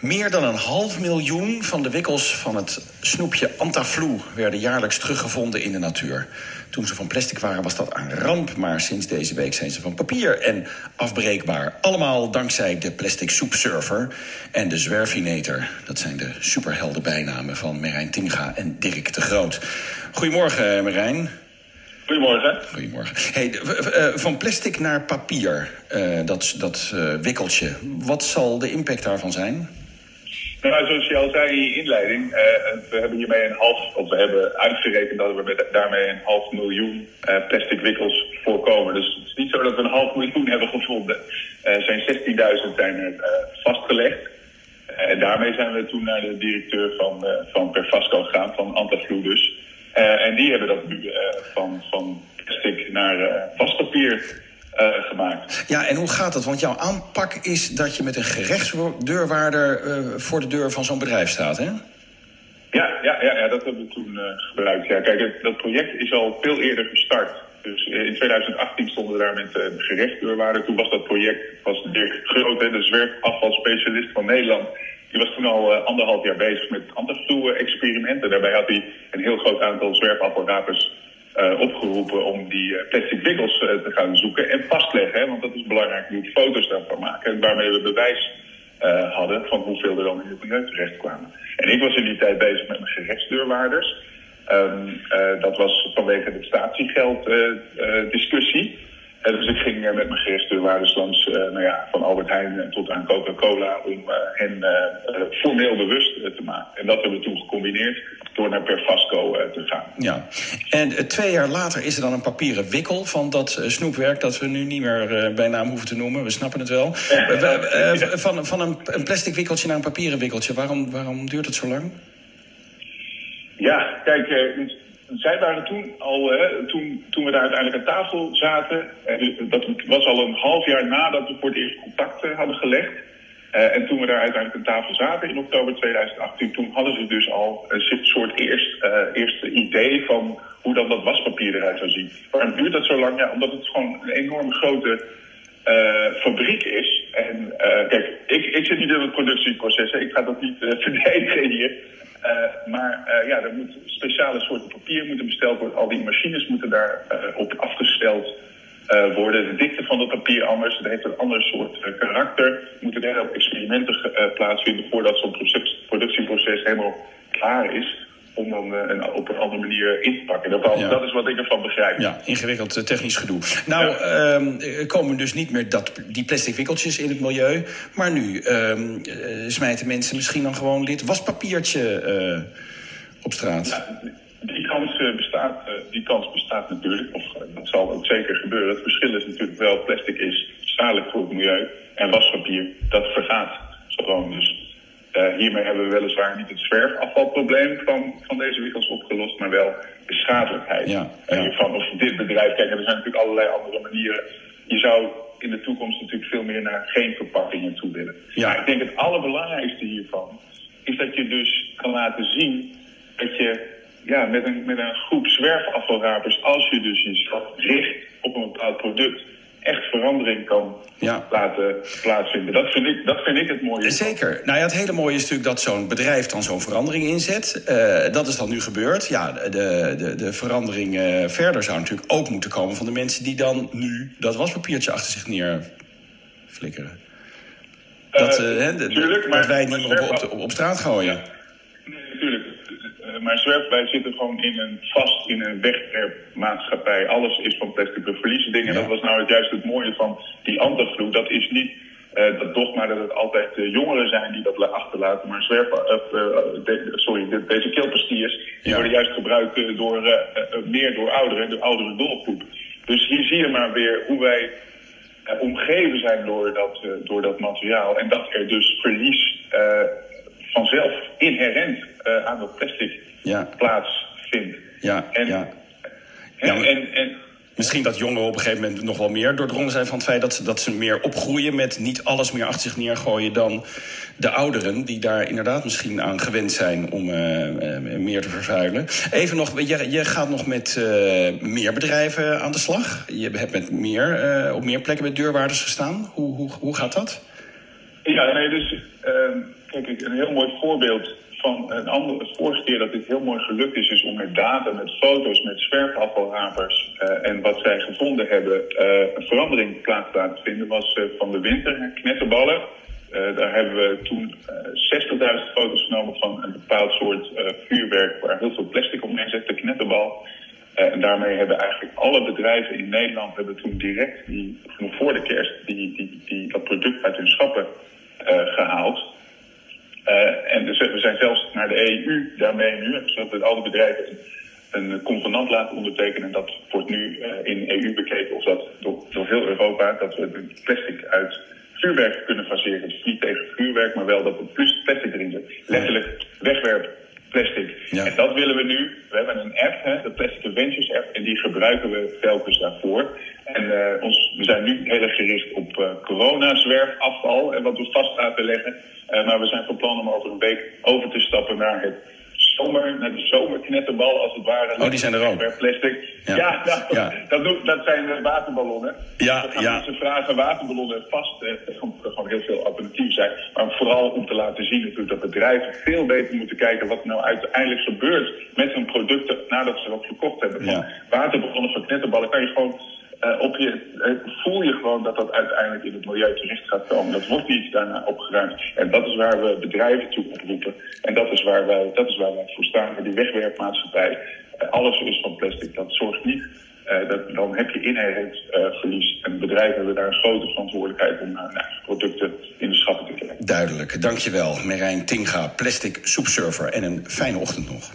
Meer dan een half miljoen van de wikkels van het snoepje Antaflu werden jaarlijks teruggevonden in de natuur. Toen ze van plastic waren was dat een ramp, maar sinds deze week zijn ze van papier en afbreekbaar. Allemaal dankzij de plastic soepsurfer en de zwerfineter. Dat zijn de superhelden bijnamen van Merijn Tinga en Dirk de Groot. Goedemorgen, Merijn. Goedemorgen. Goedemorgen. Hey, van plastic naar papier, uh, dat, dat uh, wikkeltje. Wat zal de impact daarvan zijn? Nou, zoals je al zei in je inleiding, uh, we hebben hiermee een half, of we hebben uitgerekend dat we met, daarmee een half miljoen uh, plastic wikkels voorkomen. Dus het is niet zo dat we een half miljoen hebben gevonden. Er zijn 16.000 zijn er vastgelegd. En daarmee zijn we toen naar de directeur van, van Perfasco gegaan, van Antaflu dus. en die hebben dat nu van, van plastic naar vastpapier uh, gemaakt. Ja, en hoe gaat dat? Want jouw aanpak is dat je met een gerechtsdeurwaarder uh, voor de deur van zo'n bedrijf staat, hè? Ja, ja, ja, ja dat hebben we toen uh, gebruikt. Ja, kijk, dat project is al veel eerder gestart. Dus in 2018 stonden we daar met de gerechtsdeurwaarder. Toen was dat project, was Dirk Groot, de zwerfafvalspecialist van Nederland... Die was toen al anderhalf jaar bezig met antiflu-experimenten. Daarbij had hij een heel groot aantal zwerfafvalrapers uh, opgeroepen om die uh, plastic wikkels uh, te gaan zoeken en vastleggen. Hè, want dat is belangrijk. Moet foto's daarvan maken. En waarmee we bewijs hadden van hoeveel er dan in het milieu terecht kwamen. En ik was in die tijd bezig met mijn gerechtsdeurwaarders. Um, dat was vanwege de statiegelddiscussie. En dus ik ging met mijn gerechtsdeurwaarders langs nou ja, van Albert Heijn tot aan Coca-Cola om hen formeel bewust te maken. En dat hebben we toen gecombineerd door naar Perfasco te gaan. Ja, en twee jaar later is er dan een papieren wikkel van dat snoepwerk... dat we nu niet meer bij naam hoeven te noemen, we snappen het wel. van van een, een, plastic wikkeltje naar een papieren wikkeltje, waarom, waarom duurt het zo lang? Ja, kijk, zij waren toen al, toen, toen we daar uiteindelijk aan tafel zaten... dat was al een half jaar nadat we voor het eerst contact hadden gelegd... Uh, en toen we daar uiteindelijk aan tafel zaten in oktober 2018, toen hadden ze dus al een soort eerst, uh, eerste idee van hoe dan dat waspapier eruit zou zien. Waarom duurt dat zo lang? Ja, omdat het gewoon een enorme grote fabriek is. En kijk, ik, ik zit niet in het productieproces, ik ga dat niet verdedigen hier. Maar ja, er moet speciale soorten papier moeten besteld worden. Al die machines moeten daar op afgesteld worden. De dikte van het papier anders. Het heeft een ander soort karakter. Moeten er ook experimenten plaatsvinden voordat zo'n productieproces helemaal klaar is. Om dan een, op een andere manier in te pakken. Dat, ja. dat, is wat ik ervan begrijp. Ja, ingewikkeld technisch gedoe. Nou, ja. um, komen dus niet meer dat, die plastic wikkeltjes in het milieu. Maar nu um, smijten mensen misschien dan gewoon dit waspapiertje op straat. Ja, die kans, bestaat, die kans bestaat natuurlijk. Of dat zal ook zeker gebeuren. Het verschil is natuurlijk wel, plastic is schadelijk voor het milieu. En waspapier, dat vergaat gewoon. Dus uh, hiermee hebben we weliswaar niet het zwerfafvalprobleem van, van deze winkels opgelost, maar wel de schadelijkheid ja, ja. van of dit bedrijf. Kijk, er zijn natuurlijk allerlei andere manieren. Je zou in de toekomst natuurlijk veel meer naar geen verpakkingen toe willen. Ja. Maar ik denk het allerbelangrijkste hiervan is dat je dus kan laten zien dat je ja, met, een, met een groep zwerfafvalrapers, als je dus jezelf richt op een bepaald product, echt verandering kan ja. laten plaatsvinden. Dat vind, ik, dat vind ik het mooie. Zeker. Nou ja, het hele mooie is natuurlijk dat zo'n bedrijf dan zo'n verandering inzet. Uh, dat is dan nu gebeurd. Ja, de, de, de verandering uh, verder zou natuurlijk ook moeten komen van de mensen die dan nu dat waspapiertje achter zich neer flikkeren. Dat, uh, de, tuurlijk, dat wij niet meer op, op, op, straat gooien. Nee, natuurlijk. Maar zwerf, wij zitten gewoon in een, vast in een wegwerpmaatschappij. Alles is van plastic. We verliezen dingen. Ja. Dat was nou juist het mooie van die antigloed. Dat is niet uh, dat dogma dat het altijd jongeren zijn die dat achterlaten. Maar zwerf, uh, de, sorry, de, deze keelpastiers die ja. worden juist gebruikt door, meer door ouderen, de oudere doelgroep. Dus hier zie je maar weer hoe wij omgeven zijn door dat, door dat materiaal. En dat er dus verlies vanzelf inherent uh, aan dat plastic ja. plaatsvindt. Ja, en, ja. Ja, en, en, Misschien dat jongeren op een gegeven moment nog wel meer doordrongen zijn van het feit dat ze, dat ze meer opgroeien met niet alles meer achter zich neergooien dan de ouderen, die daar inderdaad misschien aan gewend zijn om uh, uh, meer te vervuilen. Even nog, je, je gaat nog met uh, meer bedrijven aan de slag. Je hebt met meer, op meer plekken met deurwaarders gestaan. Hoe, hoe, hoe gaat dat? Ja, nee, dus kijk, een heel mooi voorbeeld van een ander, het vorige keer dat dit heel mooi gelukt is, is om met data, met foto's, met zwerfafvalhapers uh, en wat zij gevonden hebben, uh, een verandering plaats te laten vinden, was uh, van de winter, knetterballen. daar hebben we toen 60.000 foto's genomen van een bepaald soort vuurwerk waar heel veel plastic omheen zit, de knetterbal. en daarmee hebben eigenlijk alle bedrijven in Nederland hebben toen direct, die, voor de kerst, die, die, die, dat product uit hun schappen gehaald. Uh, en dus we zijn zelfs naar de EU daarmee nu, zodat al die bedrijven een convenant laten ondertekenen. En dat wordt nu uh, in EU bekeken of dat door, door heel Europa, dat we plastic uit vuurwerk kunnen faseren. Dus niet tegen vuurwerk, maar wel dat plus plastic erin zit. Letterlijk wegwerp plastic. Ja. En dat willen we nu. We hebben een app, hè, de Plastic Adventures app, en die gebruiken we telkens daarvoor. En uh, ons, we zijn nu heel erg gericht op uh, corona-zwerfafval en wat we vast laten leggen. Uh, maar we zijn van plan om over een week over te stappen naar het zomer, naar de zomerknetterbal als het ware. Oh, die zijn er ook. Plastic. Ja, ja, nou, ja. Dat, doet, dat zijn waterballonnen. Ja, dat gaan ja. mensen vragen waterballonnen vast. Er gewoon heel veel alternatieven zijn. Maar vooral om te laten zien natuurlijk dat bedrijven veel beter moeten kijken wat er nou uiteindelijk gebeurt met hun producten nadat ze wat verkocht hebben. Van waterballonnen van knetterballen kan je gewoon uh, op je, uh, voel je gewoon dat dat uiteindelijk in het milieu terecht gaat komen. Dat wordt niet daarna opgeruimd. En dat is waar we bedrijven toe oproepen. En dat is waar wij, dat is waar wij voor staan, die wegwerpmaatschappij. Uh, alles is van plastic. Dat zorgt niet. dat, dan heb je inherent verlies. En bedrijven hebben daar een grote verantwoordelijkheid om nou, producten in de schappen te krijgen. Duidelijk. Dankjewel, Merijn Tinga, plastic soepserver. En een fijne ochtend nog.